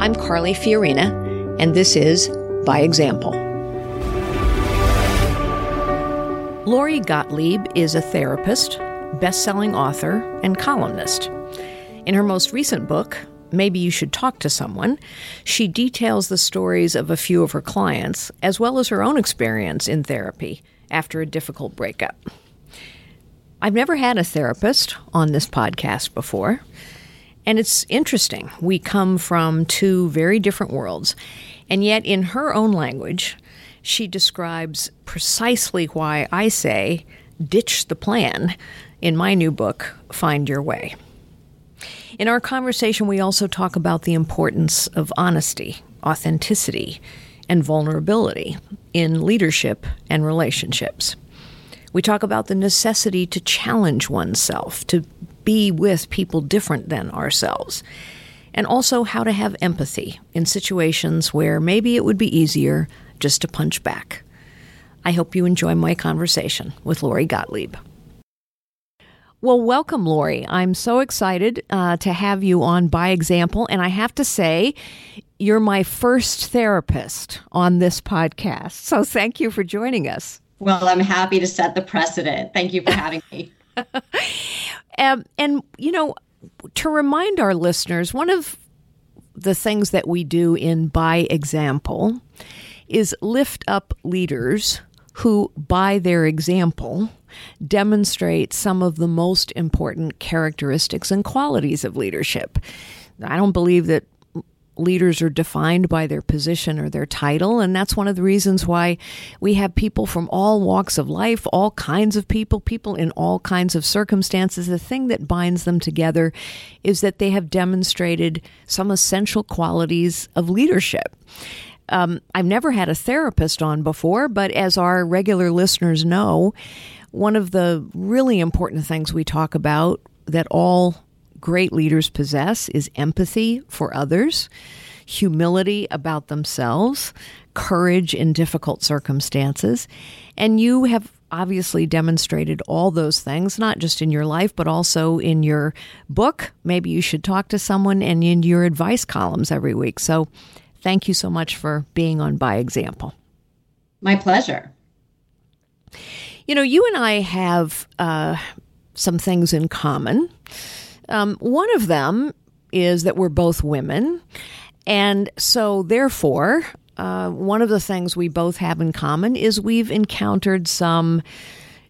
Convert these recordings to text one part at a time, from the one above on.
I'm Carly Fiorina, and this is By Example. Lori Gottlieb is a therapist, best selling author, and columnist. In her most recent book, Maybe You Should Talk to Someone, she details the stories of a few of her clients, as well as her own experience in therapy after a difficult breakup. I've never had a therapist on this podcast before, and it's interesting. We come from two very different worlds, and yet, in her own language, she describes precisely why I say ditch the plan in my new book, Find Your Way. In our conversation, we also talk about the importance of honesty, authenticity, and vulnerability in leadership and relationships. We talk about the necessity to challenge oneself, to be with people different than ourselves, and also how to have empathy in situations where maybe it would be easier just to punch back. I hope you enjoy my conversation with Lori Gottlieb. Well, welcome, Lori. I'm so excited uh, to have you on by example. And I have to say, you're my first therapist on this podcast. So thank you for joining us. Well, I'm happy to set the precedent. Thank you for having me. um, and, you know, to remind our listeners, one of the things that we do in By Example is lift up leaders who, by their example, demonstrate some of the most important characteristics and qualities of leadership. I don't believe that leaders are defined by their position or their title. And that's one of the reasons why we have people from all walks of life, all kinds of people, people in all kinds of circumstances. The thing that binds them together is that they have demonstrated some essential qualities of leadership. Um, I've never had a therapist on before, but as our regular listeners know, one of the really important things we talk about that all great leaders possess is empathy for others, humility about themselves, courage in difficult circumstances. And you have obviously demonstrated all those things, not just in your life, but also in your book. Maybe you should talk to someone and in your advice columns every week. So Thank you so much for being on By Example. My pleasure. You know, you and I have uh, some things in common. Um, one of them is that we're both women. And so, therefore, uh, one of the things we both have in common is we've encountered some,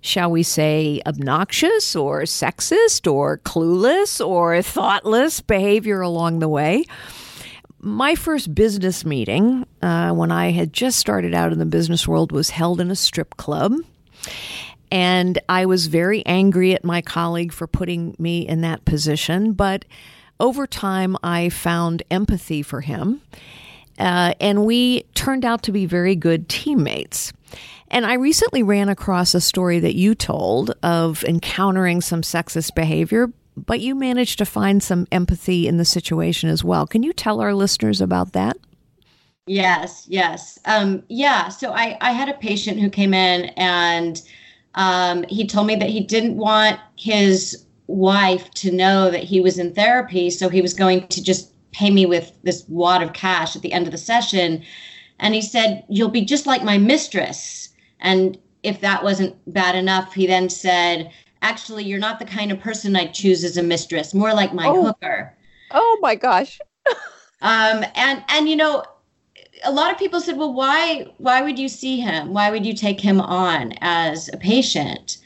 shall we say, obnoxious or sexist or clueless or thoughtless behavior along the way my first business meeting uh, when I had just started out in the business world was held in a strip club. And I was very angry at my colleague for putting me in that position. But over time, I found empathy for him. Uh, and we turned out to be very good teammates. And I recently ran across a story that you told of encountering some sexist behavior, but you managed to find some empathy in the situation as well. Can you tell our listeners about that? Yes, yes. Um, yeah, so I, I had a patient who came in and um, he told me that he didn't want his wife to know that he was in therapy. So he was going to just pay me with this wad of cash at the end of the session. And he said, You'll be just like my mistress. And if that wasn't bad enough, he then said, actually you're not the kind of person I'd choose as a mistress, more like my oh. hooker. Oh my gosh. um and and you know a lot of people said, "Well, why why would you see him? Why would you take him on as a patient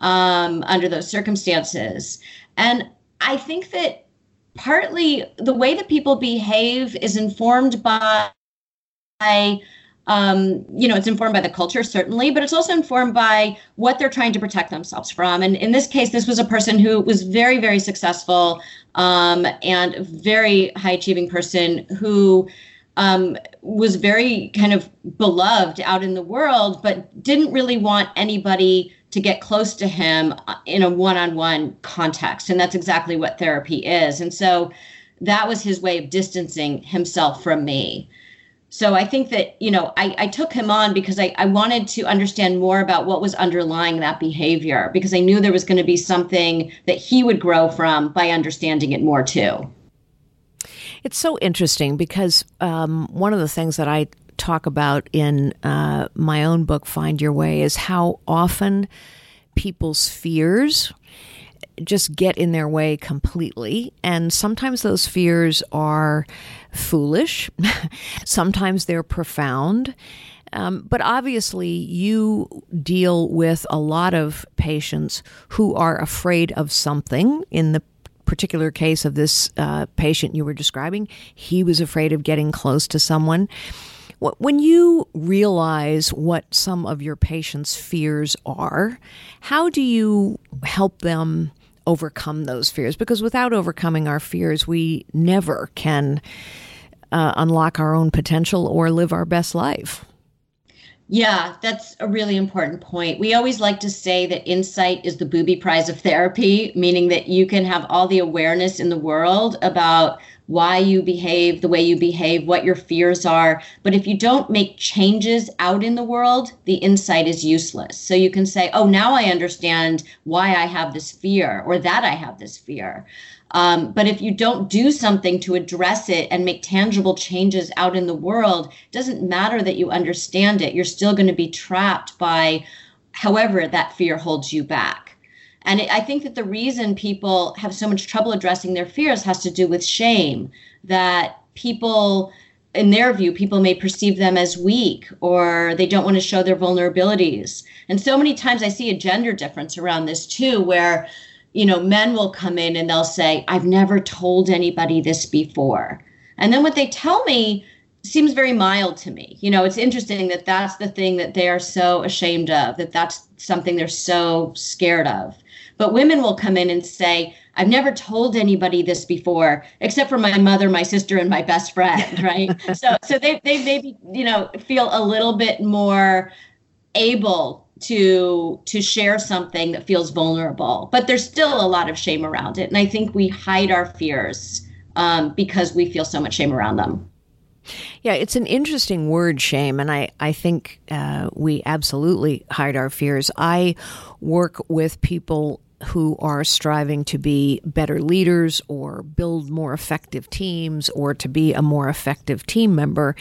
um, under those circumstances?" And I think that partly the way that people behave is informed by um, you know, it's informed by the culture, certainly, but it's also informed by what they're trying to protect themselves from. And in this case, this was a person who was very, very successful um, and very high achieving person who um, was very kind of beloved out in the world, but didn't really want anybody to get close to him uh, in a one on one context. And that's exactly what therapy is. And so that was his way of distancing himself from me. So I think that, you know, I, I took him on because I, I wanted to understand more about what was underlying that behavior because I knew there was going to be something that he would grow from by understanding it more too. It's so interesting because um, one of the things that I talk about in uh, my own book, Find Your Way, is how often people's fears just get in their way completely. And sometimes those fears are foolish, sometimes they're profound. Um, but obviously, you deal with a lot of patients who are afraid of something. In the particular case of this uh, patient you were describing, he was afraid of getting close to someone. When you realize what some of your patients' fears are, how do you help them overcome those fears? Because without overcoming our fears, we never can uh, unlock our own potential or live our best life. Yeah, that's a really important point. We always like to say that insight is the booby prize of therapy, meaning that you can have all the awareness in the world about why you behave the way you behave, what your fears are. But if you don't make changes out in the world, the insight is useless. So you can say, oh, now I understand why I have this fear or that I have this fear. Um, but if you don't do something to address it and make tangible changes out in the world, it doesn't matter that you understand it. You're still going to be trapped by however that fear holds you back. And it, I think that the reason people have so much trouble addressing their fears has to do with shame, that people in their view, people may perceive them as weak or they don't want to show their vulnerabilities. And so many times I see a gender difference around this too, where you know, men will come in and they'll say, I've never told anybody this before. And then what they tell me seems very mild to me. You know, it's interesting that that's the thing that they are so ashamed of, that that's something they're so scared of. But women will come in and say, I've never told anybody this before, except for my mother, my sister, and my best friend, right? so so they they maybe, you know, feel a little bit more able to to share something that feels vulnerable but there's still a lot of shame around it. And i think we hide our fears um, because we feel so much shame around them. Yeah, it's an interesting word, shame, and I I think uh, we absolutely hide our fears. I work with people who are striving to be better leaders or build more effective teams or to be a more effective team member.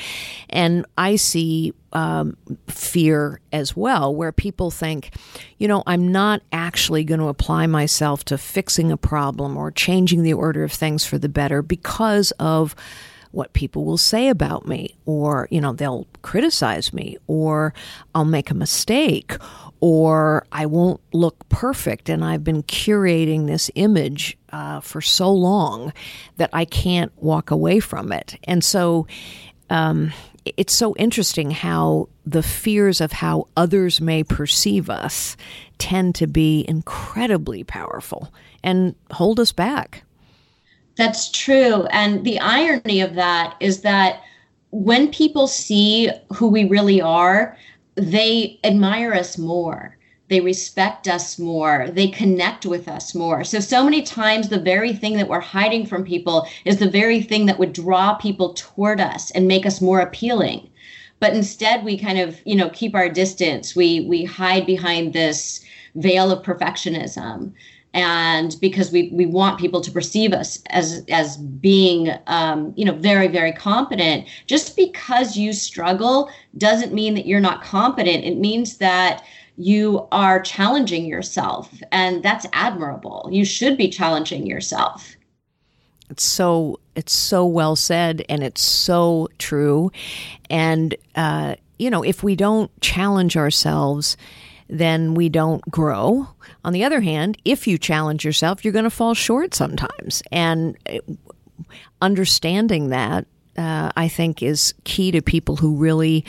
And I see um, fear as well, where people think, you know, I'm not actually going to apply myself to fixing a problem or changing the order of things for the better because of what people will say about me, or, you know, they'll criticize me, or I'll make a mistake, or I won't look perfect. And I've been curating this image uh, for so long that I can't walk away from it. And so um, it's so interesting how the fears of how others may perceive us tend to be incredibly powerful and hold us back. That's true. And the irony of that is that when people see who we really are, they admire us more. They respect us more. They connect with us more. So so many times the very thing that we're hiding from people is the very thing that would draw people toward us and make us more appealing. But instead we kind of you know keep our distance. We we hide behind this veil of perfectionism and because we we want people to perceive us as as being um, you know very very competent. Just because you struggle doesn't mean that you're not competent. It means that you are challenging yourself and that's admirable. You should be challenging yourself. It's so it's so well said and it's so true. And uh, you know if we don't challenge ourselves then we don't grow. On the other hand, if you challenge yourself, you're going to fall short sometimes. And uh, understanding that, uh, I think, is key to people who really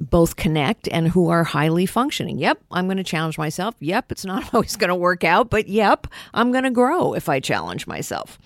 both connect and who are highly functioning. Yep, I'm going to challenge myself. Yep, it's not always going to work out, but yep, I'm going to grow if I challenge myself.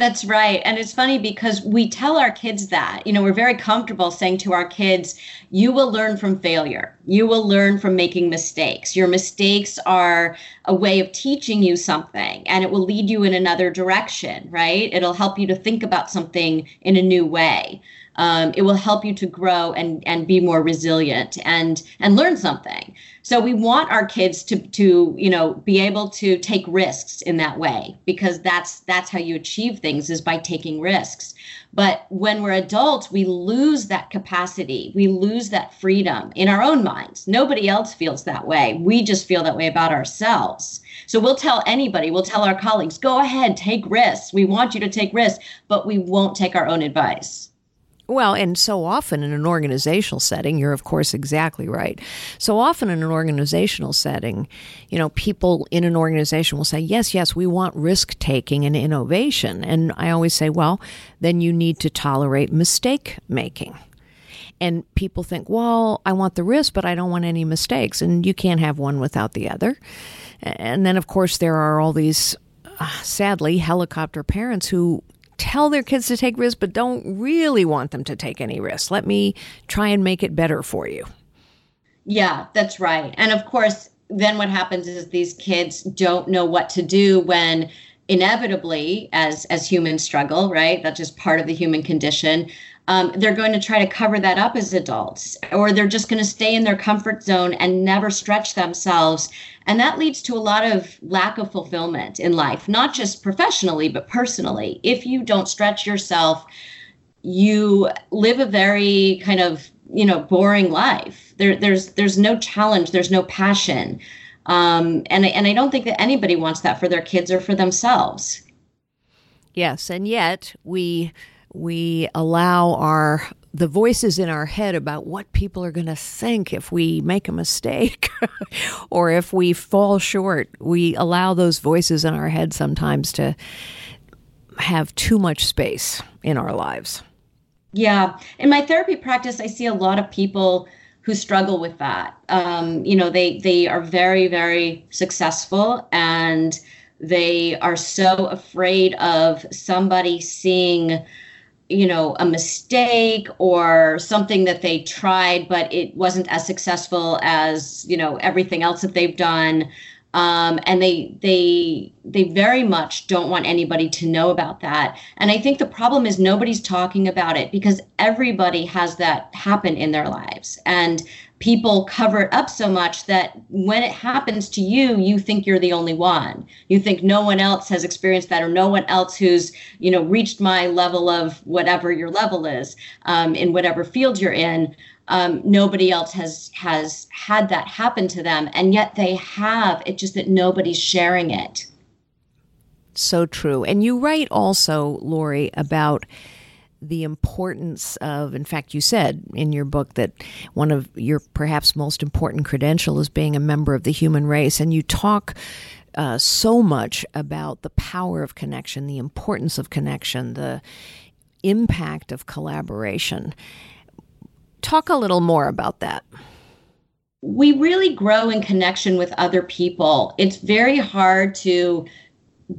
That's right. And it's funny because we tell our kids that. You know, we're very comfortable saying to our kids, you will learn from failure. You will learn from making mistakes. Your mistakes are a way of teaching you something and it will lead you in another direction, right? It'll help you to think about something in a new way. Um, it will help you to grow and and be more resilient and and learn something so we want our kids to to you know be able to take risks in that way because that's that's how you achieve things is by taking risks. But when we're adults, we lose that capacity. We lose that freedom in our own minds. Nobody else feels that way. We just feel that way about ourselves. So we'll tell anybody, we'll tell our colleagues, go ahead, take risks. We want you to take risks, but we won't take our own advice. Well, and so often in an organizational setting, you're of course exactly right. So often in an organizational setting, you know, people in an organization will say, yes, yes, we want risk taking and innovation. And I always say, well, then you need to tolerate mistake making. And people think, well, I want the risk, but I don't want any mistakes. And you can't have one without the other. And then, of course, there are all these, uh, sadly, helicopter parents who tell their kids to take risks, but don't really want them to take any risks. Let me try and make it better for you. Yeah, that's right. And of course, then what happens is these kids don't know what to do when inevitably as as humans struggle right that's just part of the human condition um, they're going to try to cover that up as adults, or they're just going to stay in their comfort zone and never stretch themselves. And that leads to a lot of lack of fulfillment in life, not just professionally, but personally. If you don't stretch yourself, you live a very kind of you know boring life. There, there's there's no challenge, there's no passion, um, and and I don't think that anybody wants that for their kids or for themselves. Yes, and yet we we allow our the voices in our head about what people are going to think if we make a mistake or if we fall short. We allow those voices in our head sometimes to have too much space in our lives. Yeah. In my therapy practice, I see a lot of people who struggle with that. Um, you know, they they are very very successful and they are so afraid of somebody seeing you know a mistake or something that they tried but it wasn't as successful as you know everything else that they've done. Um, and they they they very much don't want anybody to know about that. And i think the problem is nobody's talking about it because everybody has that happen in their lives. And people cover it up so much that when it happens to you you think you're the only one. You think no one else has experienced that or no one else who's you know reached my level of whatever your level is um, in whatever field you're in. Um, nobody else has has had that happen to them and yet they have. It's just that nobody's sharing it. So true. And you write also lori about the importance of, in fact, you said in your book that one of your perhaps most important credential is being a member of the human race, and you talk uh, so much about the power of connection, the importance of connection, the impact of collaboration. Talk a little more about that. We really grow in connection with other people. It's very hard to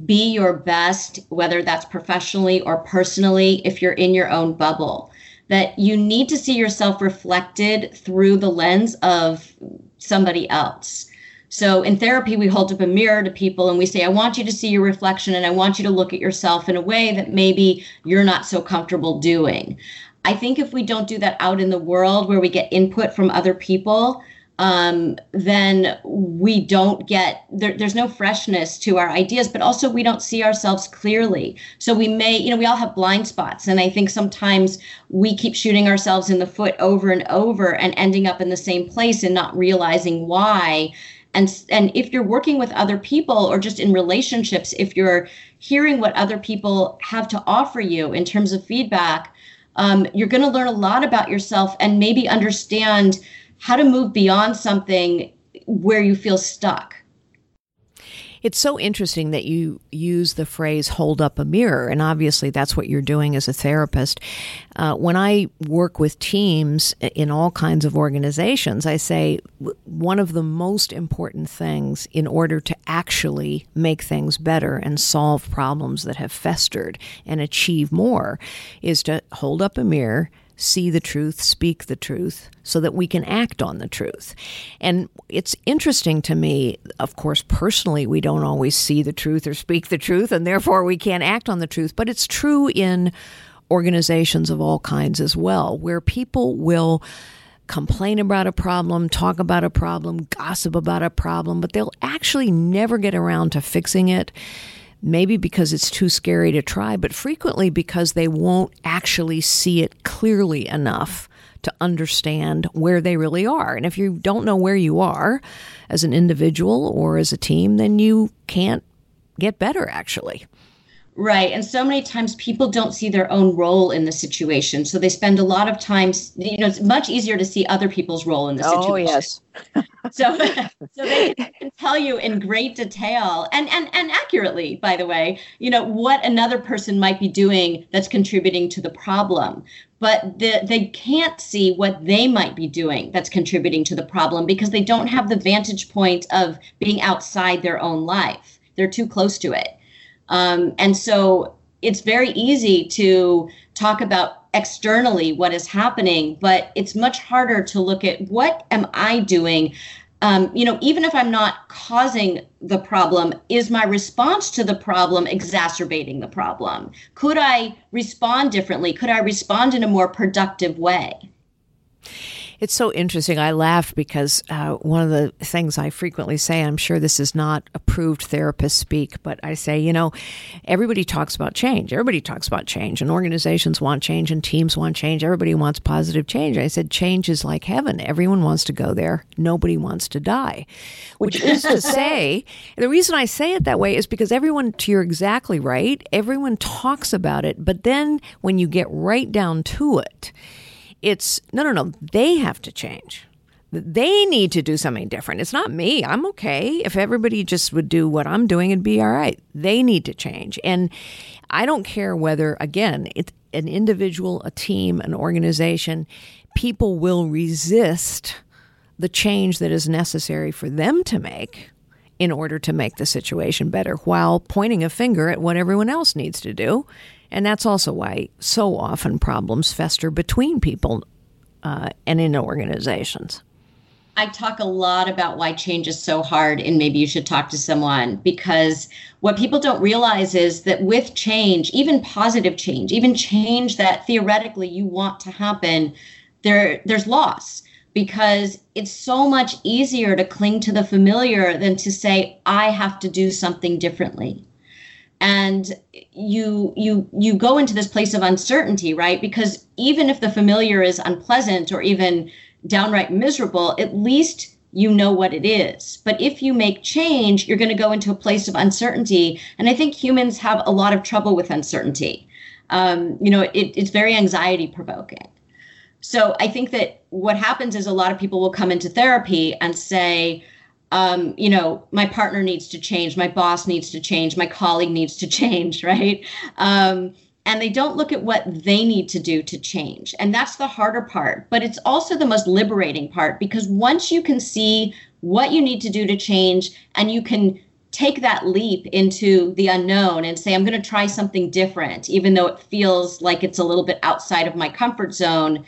be your best, whether that's professionally or personally, if you're in your own bubble. That you need to see yourself reflected through the lens of somebody else. So in therapy, we hold up a mirror to people and we say, I want you to see your reflection and I want you to look at yourself in a way that maybe you're not so comfortable doing. I think if we don't do that out in the world where we get input from other people, um, then we don't get there, there's no freshness to our ideas but also we don't see ourselves clearly. So we may you know we all have blind spots and i think sometimes we keep shooting ourselves in the foot over and over and ending up in the same place and not realizing why. And and if you're working with other people or just in relationships if you're hearing what other people have to offer you in terms of feedback um, you're going to learn a lot about yourself and maybe understand how to move beyond something where you feel stuck. It's so interesting that you use the phrase hold up a mirror, and obviously that's what you're doing as a therapist. Uh, when I work with teams in all kinds of organizations, I say one of the most important things in order to actually make things better and solve problems that have festered and achieve more is to hold up a mirror see the truth, speak the truth, so that we can act on the truth. And it's interesting to me, of course, personally, we don't always see the truth or speak the truth, and therefore we can't act on the truth, but it's true in organizations of all kinds as well, where people will complain about a problem, talk about a problem, gossip about a problem, but they'll actually never get around to fixing it. Maybe because it's too scary to try, but frequently because they won't actually see it clearly enough to understand where they really are. And if you don't know where you are as an individual or as a team, then you can't get better, actually. Right. And so many times people don't see their own role in the situation. So they spend a lot of time, you know, it's much easier to see other people's role in the oh, situation. Oh, yes. so so they can tell you in great detail and, and and accurately, by the way, you know, what another person might be doing that's contributing to the problem. But the, they can't see what they might be doing that's contributing to the problem because they don't have the vantage point of being outside their own life. They're too close to it. Um, and so it's very easy to talk about externally what is happening, but it's much harder to look at what am I doing? Um, you know, even if I'm not causing the problem, is my response to the problem exacerbating the problem? Could I respond differently? Could I respond in a more productive way? It's so interesting. I laugh because uh, one of the things I frequently say, I'm sure this is not approved therapist speak, but I say, you know, everybody talks about change. Everybody talks about change, and organizations want change, and teams want change. Everybody wants positive change. I said, change is like heaven. Everyone wants to go there. Nobody wants to die. Which is to say, the reason I say it that way is because everyone, you're exactly right, everyone talks about it, but then when you get right down to it, it's no, no, no. They have to change. They need to do something different. It's not me. I'm okay. If everybody just would do what I'm doing, it'd be all right. They need to change. And I don't care whether, again, it's an individual, a team, an organization, people will resist the change that is necessary for them to make in order to make the situation better while pointing a finger at what everyone else needs to do and that's also why so often problems fester between people uh, and in organizations. I talk a lot about why change is so hard, and maybe you should talk to someone because what people don't realize is that with change, even positive change, even change that theoretically you want to happen, there there's loss because it's so much easier to cling to the familiar than to say I have to do something differently and you you you go into this place of uncertainty right? Because even if the familiar is unpleasant or even downright miserable at least you know what it is. But if you make change you're going to go into a place of uncertainty and i think humans have a lot of trouble with uncertainty. Um, you know it, it's very anxiety provoking. So i think that what happens is a lot of people will come into therapy and say um, you know, my partner needs to change, my boss needs to change, my colleague needs to change, right? Um, and they don't look at what they need to do to change. And that's the harder part. But it's also the most liberating part because once you can see what you need to do to change and you can take that leap into the unknown and say, I'm going to try something different, even though it feels like it's a little bit outside of my comfort zone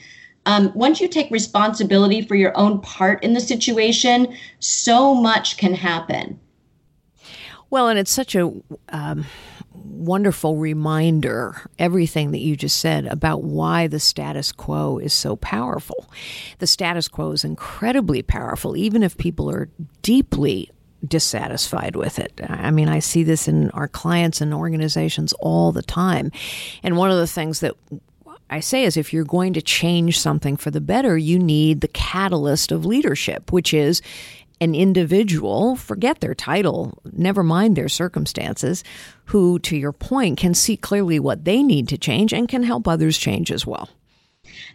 um, once you take responsibility for your own part in the situation, so much can happen. Well, and it's such a um, wonderful reminder, everything that you just said about why the status quo is so powerful. The status quo is incredibly powerful, even if people are deeply dissatisfied with it. I mean, I see this in our clients and organizations all the time. And one of the things that I say is if you're going to change something for the better, you need the catalyst of leadership, which is an individual, forget their title, never mind their circumstances, who, to your point, can see clearly what they need to change and can help others change as well.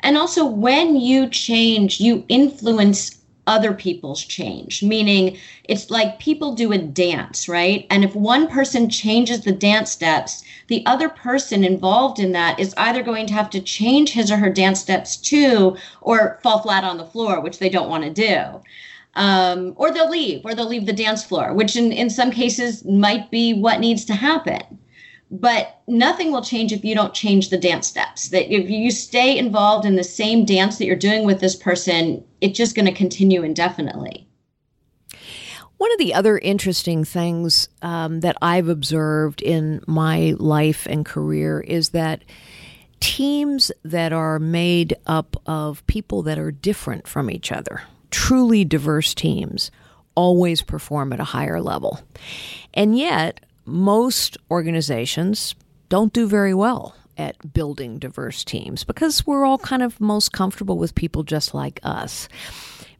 And also, when you change, you influence other people's change, meaning it's like people do a dance, right? And if one person changes the dance steps, the other person involved in that is either going to have to change his or her dance steps too, or fall flat on the floor, which they don't want to do. Um, or they'll leave, or they'll leave the dance floor, which in, in some cases might be what needs to happen but nothing will change if you don't change the dance steps that if you stay involved in the same dance that you're doing with this person it's just going to continue indefinitely one of the other interesting things um, that I've observed in my life and career is that teams that are made up of people that are different from each other, truly diverse teams, always perform at a higher level. And yet, most organizations don't do very well at building diverse teams because we're all kind of most comfortable with people just like us.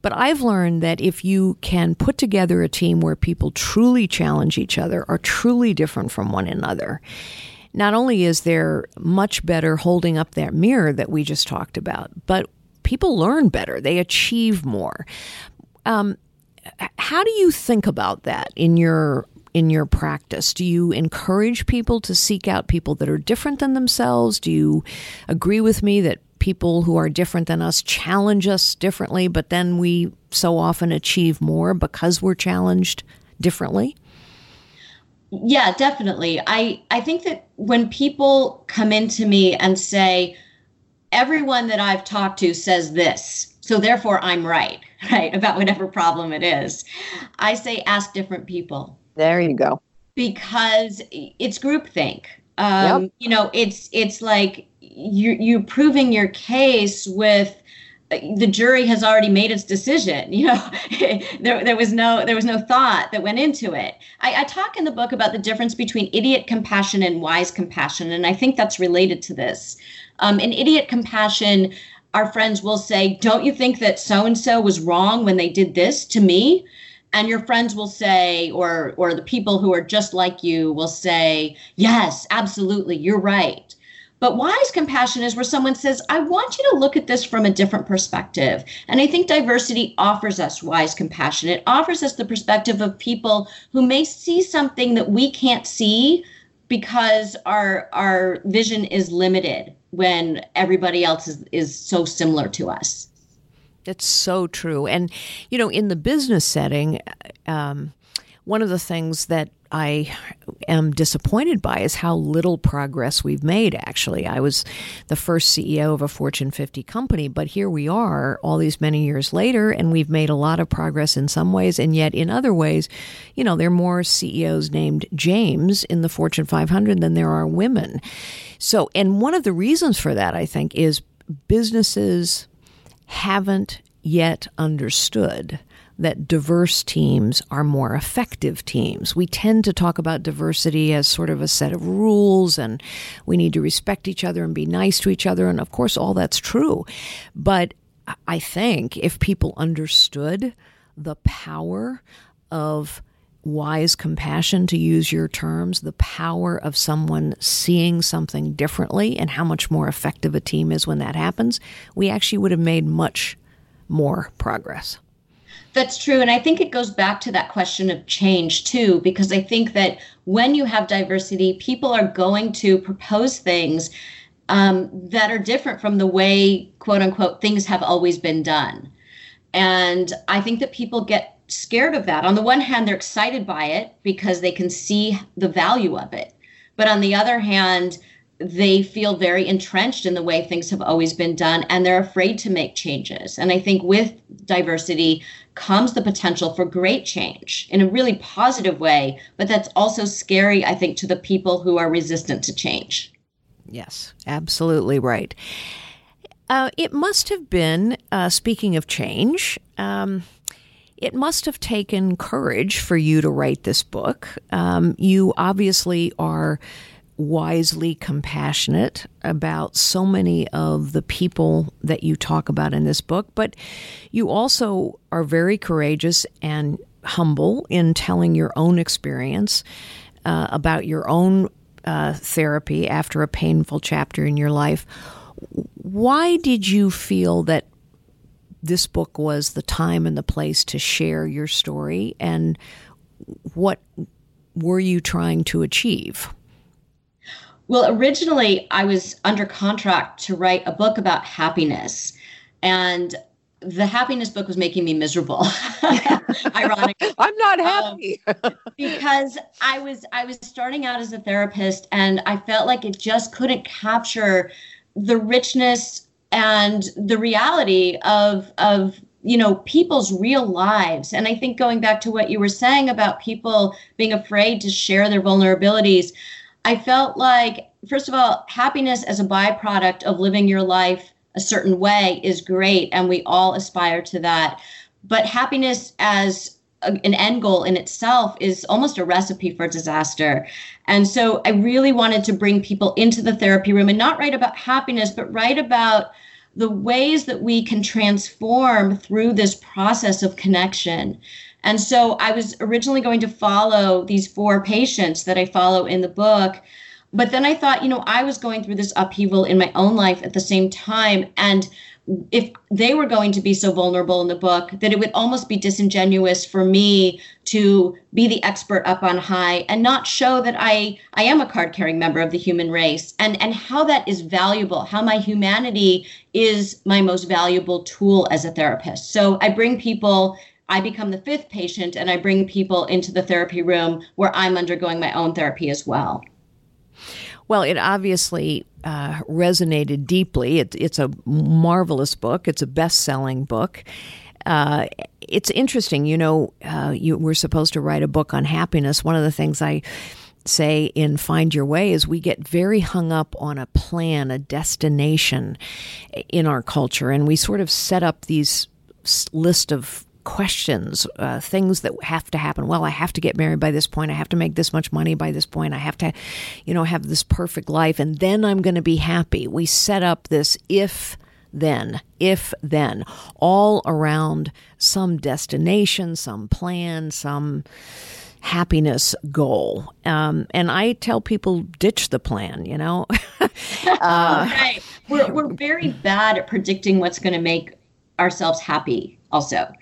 But I've learned that if you can put together a team where people truly challenge each other, are truly different from one another, not only is there much better holding up that mirror that we just talked about, but people learn better, they achieve more. Um, how do you think about that in your in your practice? Do you encourage people to seek out people that are different than themselves? Do you agree with me that people who are different than us challenge us differently, but then we so often achieve more because we're challenged differently? Yeah, definitely. I I think that when people come into me and say everyone that I've talked to says this, so therefore I'm right, right, about whatever problem it is. I say ask different people. There you go. Because it's groupthink. Um, yep. you know, it's it's like you you proving your case with the jury has already made its decision you know there, there was no there was no thought that went into it I, I, talk in the book about the difference between idiot compassion and wise compassion and i think that's related to this um, in idiot compassion our friends will say don't you think that so and so was wrong when they did this to me and your friends will say or or the people who are just like you will say yes absolutely you're right but wise compassion is where someone says, I want you to look at this from a different perspective. And I think diversity offers us wise compassion. It offers us the perspective of people who may see something that we can't see because our our vision is limited when everybody else is, is so similar to us. It's so true. And, you know, in the business setting, um, one of the things that I am disappointed by is how little progress we've made, actually. I was the first CEO of a Fortune 50 company, but here we are all these many years later, and we've made a lot of progress in some ways, and yet in other ways, you know, there are more CEOs named James in the Fortune 500 than there are women. So, and one of the reasons for that, I think, is businesses haven't yet understood that diverse teams are more effective teams. We tend to talk about diversity as sort of a set of rules and we need to respect each other and be nice to each other. And of course, all that's true. But I think if people understood the power of wise compassion, to use your terms, the power of someone seeing something differently and how much more effective a team is when that happens, we actually would have made much more progress. That's true. And I think it goes back to that question of change too, because I think that when you have diversity, people are going to propose things um, that are different from the way, quote unquote, things have always been done. And I think that people get scared of that. On the one hand, they're excited by it because they can see the value of it. But on the other hand, they feel very entrenched in the way things have always been done and they're afraid to make changes. And I think with diversity comes the potential for great change in a really positive way, but that's also scary, I think, to the people who are resistant to change. Yes, absolutely right. Uh, it must have been, uh, speaking of change, um, it must have taken courage for you to write this book. Um, you obviously are wisely compassionate about so many of the people that you talk about in this book, but you also are very courageous and humble in telling your own experience uh, about your own uh, therapy after a painful chapter in your life. Why did you feel that this book was the time and the place to share your story, and what were you trying to achieve? Well, originally, I was under contract to write a book about happiness. And the happiness book was making me miserable. Ironically, I'm not um, happy um, because I was I was starting out as a therapist, and I felt like it just couldn't capture the richness and the reality of of you know people's real lives. And I think going back to what you were saying about people being afraid to share their vulnerabilities, I felt like first of all, happiness as a byproduct of living your life a certain way is great, and we all aspire to that. But happiness as an end goal in itself is almost a recipe for disaster. And so I really wanted to bring people into the therapy room and not write about happiness, but write about the ways that we can transform through this process of connection. And so I was originally going to follow these four patients that I follow in the book. But then I thought, you know, I was going through this upheaval in my own life at the same time. And if they were going to be so vulnerable in the book that it would almost be disingenuous for me to be the expert up on high and not show that I I am a card carrying member of the human race. And and how that is valuable how my humanity is my most valuable tool as a therapist. So I bring people I become the fifth patient and I bring people into the therapy room where I'm undergoing my own therapy as well well, it obviously uh, resonated deeply. It, it's a marvelous book. It's a best-selling book. Uh, it's interesting, you know. Uh, you we're supposed to write a book on happiness. One of the things I say in Find Your Way is we get very hung up on a plan, a destination in our culture, and we sort of set up these list of questions, uh, things that have to happen. Well, I have to get married by this point. I have to make this much money by this point. I have to, you know, have this perfect life, and then I'm going to be happy. We set up this if then, if then, all around some destination, some plan, some happiness goal. Um, and I tell people ditch the plan, you know? uh, right. We're, we're very bad at predicting what's going to make ourselves happy, also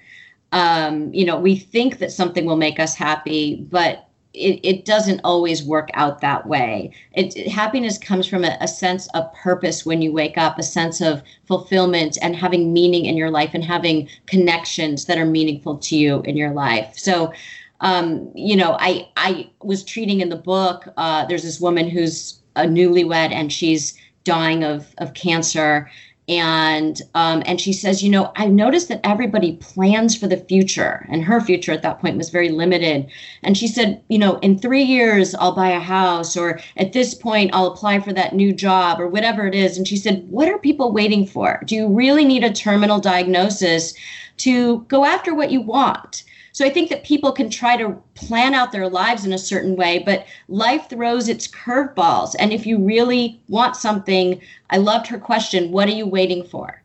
um, you know, we think that something will make us happy, but it, it doesn't always work out that way. It, it happiness comes from a, a, sense of purpose when you wake up, a sense of fulfillment and having meaning in your life and having connections that are meaningful to you in your life. So, um, you know, I I was treating in the book. Uh, there's this woman who's a newlywed and she's dying of of cancer and um, and she says, you know, I noticed that everybody plans for the future, and her future at that point was very limited. And she said, you know, in three years I'll buy a house, or at this point I'll apply for that new job, or whatever it is. And she said, what are people waiting for? Do you really need a terminal diagnosis to go after what you want? So I think that people can try to plan out their lives in a certain way, but life throws its curveballs. And if you really want something, I loved her question what are you waiting for?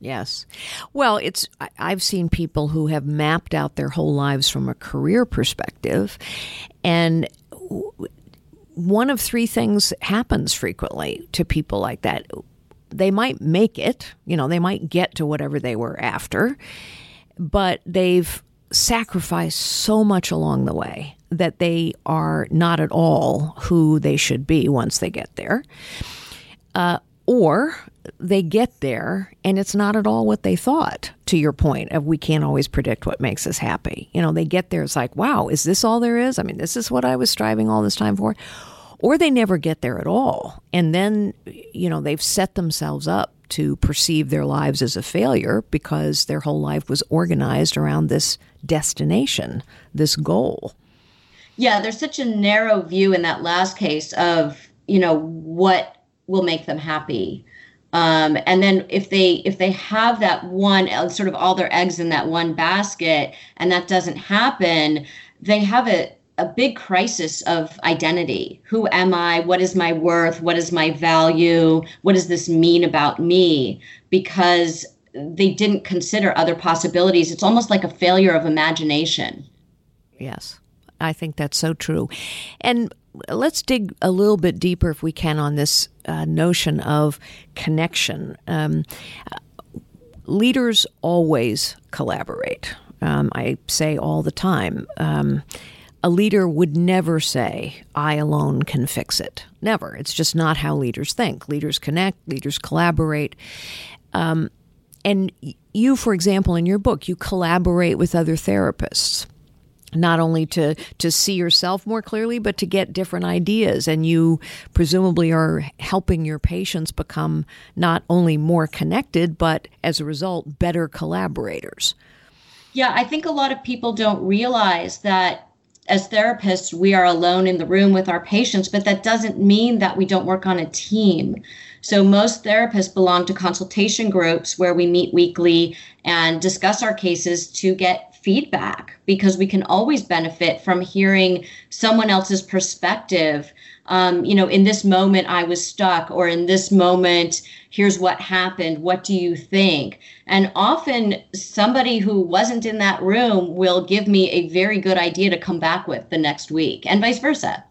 Yes. Well, it's I've seen people who have mapped out their whole lives from a career perspective and one of three things happens frequently to people like that. They might make it, you know, they might get to whatever they were after, but they've sacrifice so much along the way that they are not at all who they should be once they get there. Uh, or they get there and it's not at all what they thought, to your point of we can't always predict what makes us happy. You know, they get there, it's like, wow, is this all there is? I mean, this is what I was striving all this time for. Or they never get there at all. And then, you know, they've set themselves up to perceive their lives as a failure because their whole life was organized around this destination, this goal. Yeah, there's such a narrow view in that last case of, you know, what will make them happy. Um, and then if they if they have that one uh, sort of all their eggs in that one basket and that doesn't happen, they have a a big crisis of identity. Who am I? What is my worth? What is my value? What does this mean about me? Because they didn't consider other possibilities. It's almost like a failure of imagination. Yes, I think that's so true. And let's dig a little bit deeper, if we can, on this uh, notion of connection. Um, leaders always collaborate. Um, I say all the time. Um, a leader would never say, I alone can fix it. Never. It's just not how leaders think. Leaders connect, leaders collaborate. Um, and you, for example, in your book, you collaborate with other therapists not only to to see yourself more clearly but to get different ideas and you presumably are helping your patients become not only more connected but as a result better collaborators yeah i think a lot of people don't realize that as therapists, we are alone in the room with our patients, but that doesn't mean that we don't work on a team. So, most therapists belong to consultation groups where we meet weekly and discuss our cases to get feedback because we can always benefit from hearing someone else's perspective um, you know, in this moment I was stuck, or in this moment, here's what happened. What do you think? And often somebody who wasn't in that room will give me a very good idea to come back with the next week, and vice versa.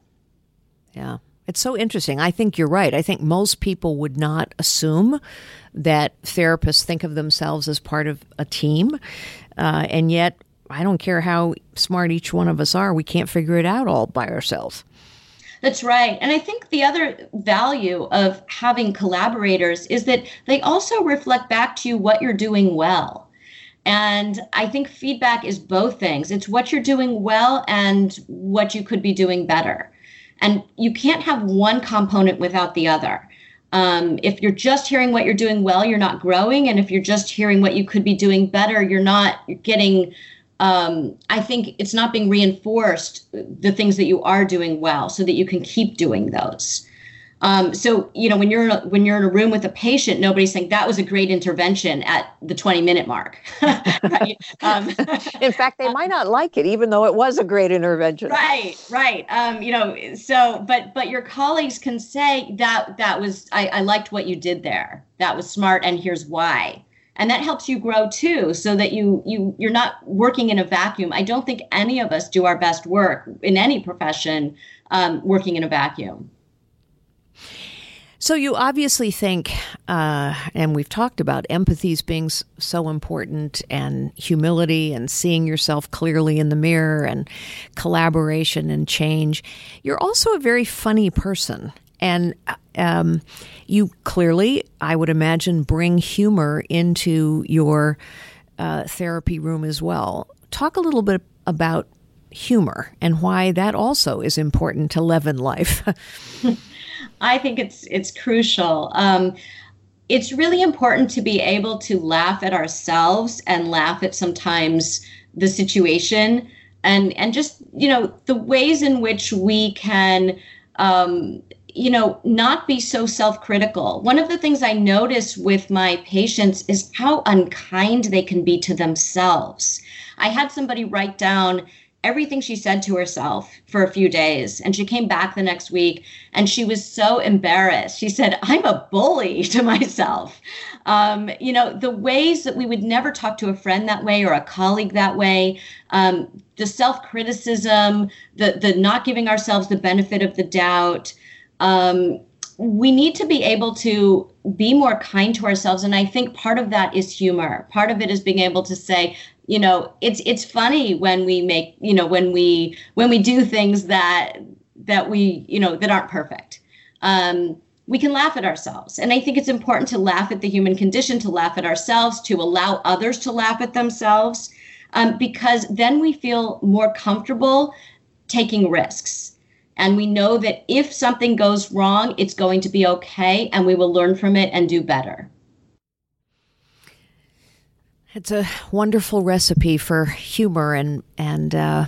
Yeah. It's so interesting. I think you're right. I think most people would not assume that therapists think of themselves as part of a team. Uh, and yet, I don't care how smart each one of us are, we can't figure it out all by ourselves. That's right. And I think the other value of having collaborators is that they also reflect back to you what you're doing well. And I think feedback is both things it's what you're doing well and what you could be doing better. And you can't have one component without the other. Um, if you're just hearing what you're doing well, you're not growing. And if you're just hearing what you could be doing better, you're not getting um, I think it's not being reinforced the things that you are doing well, so that you can keep doing those. Um, so you know when you're in a, when you're in a room with a patient, nobody's saying that was a great intervention at the 20 minute mark. um, in fact, they might not like it, even though it was a great intervention. Right, right. Um, you know, so but but your colleagues can say that that was I, I liked what you did there. That was smart, and here's why and that helps you grow too so that you you you're not working in a vacuum i don't think any of us do our best work in any profession um, working in a vacuum so you obviously think, uh, and we've talked about empathies being so important, and humility, and seeing yourself clearly in the mirror, and collaboration and change. You're also a very funny person, and um, you clearly, I would imagine, bring humor into your uh, therapy room as well. Talk a little bit about humor and why that also is important to leaven life. I think it's it's crucial. Um, it's really important to be able to laugh at ourselves and laugh at sometimes the situation and and just you know the ways in which we can um, you know, not be so self critical. One of the things I notice with my patients is how unkind they can be to themselves. I had somebody write down everything she said to herself for a few days. And she came back the next week and she was so embarrassed. She said, I'm a bully to myself. Um, you know, the ways that we would never talk to a friend that way or a colleague that way, um, the self criticism, the, the not giving ourselves the benefit of the doubt um, we need to be able to be more kind to ourselves and i think part of that is humor part of it is being able to say you know it's it's funny when we make you know when we when we do things that that we you know that aren't perfect. Um, we can laugh at ourselves. And i think it's important to laugh at the human condition to laugh at ourselves to allow others to laugh at themselves um, because then we feel more comfortable taking risks. And we know that if something goes wrong, it's going to be okay and we will learn from it and do better. It's a wonderful recipe for humor and and uh,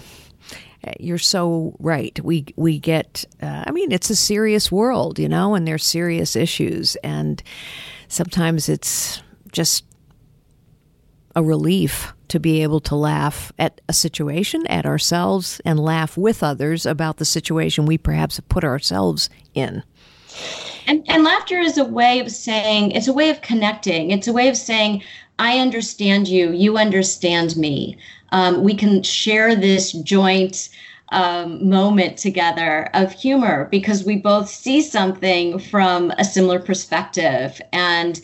you're so right. We we get. Uh, I mean, it's a serious world, you know, and there's serious issues, and sometimes it's just a relief to be able to laugh at a situation, at ourselves, and laugh with others about the situation we perhaps have put ourselves in. And, and laughter is a way of saying, it's a way of connecting. It's a way of saying, I understand you, you understand me. Um, we can share this joint um, moment together of humor because we both see something from a similar perspective and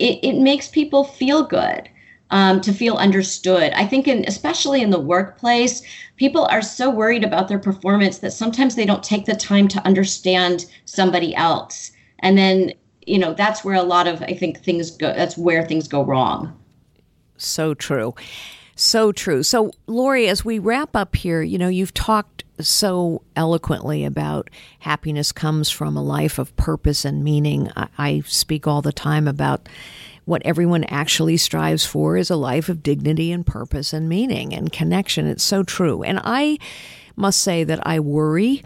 it, it makes people feel good um, to feel understood. I think, in, especially in the workplace, people are so worried about their performance that sometimes they don't take the time to understand somebody else. And then, you know, that's where a lot of, I think, things go, that's where things go wrong. So true. So true. So, Lori, as we wrap up here, you know, you've talked so eloquently about happiness comes from a life of purpose and meaning. I, I speak all the time about what everyone actually strives for is a life of dignity and purpose and meaning and connection. It's so true. And I must say that I worry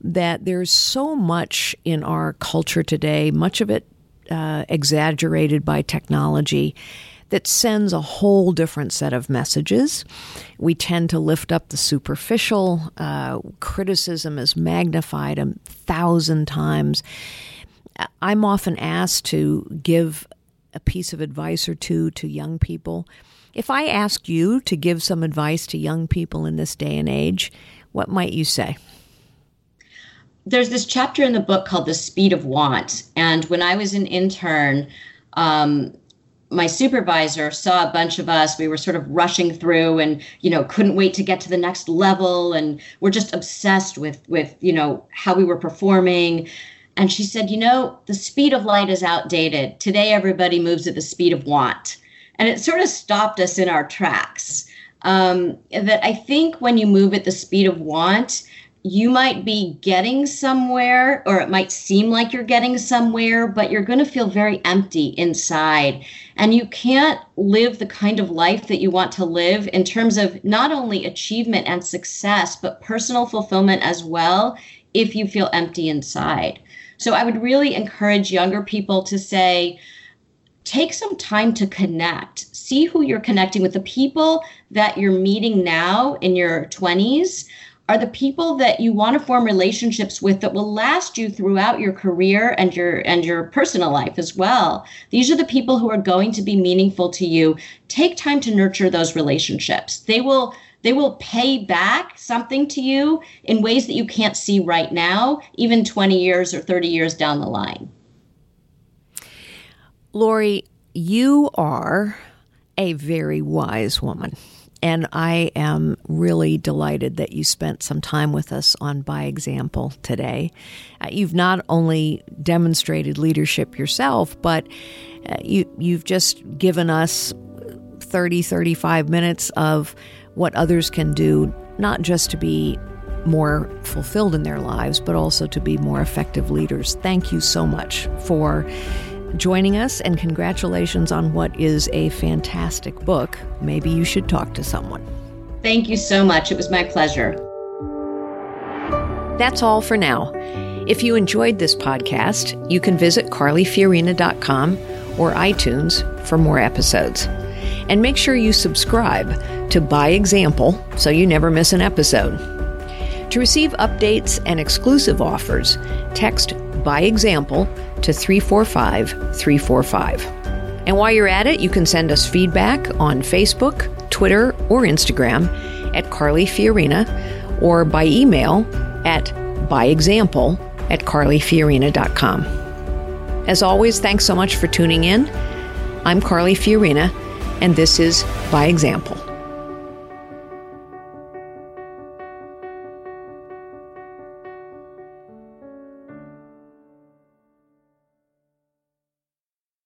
that there's so much in our culture today, much of it uh, exaggerated by technology, that sends a whole different set of messages. We tend to lift up the superficial. Uh, criticism is magnified a thousand times. I'm often asked to give a piece of advice or two to young people. If I asked you to give some advice to young people in this day and age, what might you say? There's this chapter in the book called The Speed of Want. And when I was an intern, um, my supervisor saw a bunch of us. We were sort of rushing through and you know couldn't wait to get to the next level. And we're just obsessed with with you know how we were performing. And she said you know the speed of light is outdated. Today everybody moves at the speed of want. And it sort of stopped us in our tracks. Um, that i think when you move at the speed of want you might be getting somewhere, or it might seem like you're getting somewhere, but you're going to feel very empty inside. And you can't live the kind of life that you want to live in terms of not only achievement and success, but personal fulfillment as well, if you feel empty inside. So I would really encourage younger people to say, take some time to connect. See who you're connecting with, the people that you're meeting now in your 20s are the people that you want to form relationships with that will last you throughout your career and your and your personal life as well. These are the people who are going to be meaningful to you. Take time to nurture those relationships. They will they will pay back something to you in ways that you can't see right now even 20 years or 30 years down the line. Lori you are a very wise woman and I am really delighted that you spent some time with us on By Example today. Uh, you've not only demonstrated leadership yourself, but uh, you, you've just given us 30, 35 minutes of what others can do, not just to be more fulfilled in their lives, but also to be more effective leaders. Thank you so much for joining us, and congratulations on what is a fantastic book. Maybe you should talk to someone. Thank you so much. It was my pleasure. That's all for now. If you enjoyed this podcast, you can visit carlyfiorina.com or iTunes for more episodes. And make sure you subscribe to By Example so you never miss an episode. To receive updates and exclusive offers, text By Example to 345 345. And while you're at it, you can send us feedback on Facebook, Twitter, or Instagram at Carly Fiorina or by email at byexample at carlyfiorina.com. As always, thanks so much for tuning in. I'm Carly Fiorina, and this is By Example.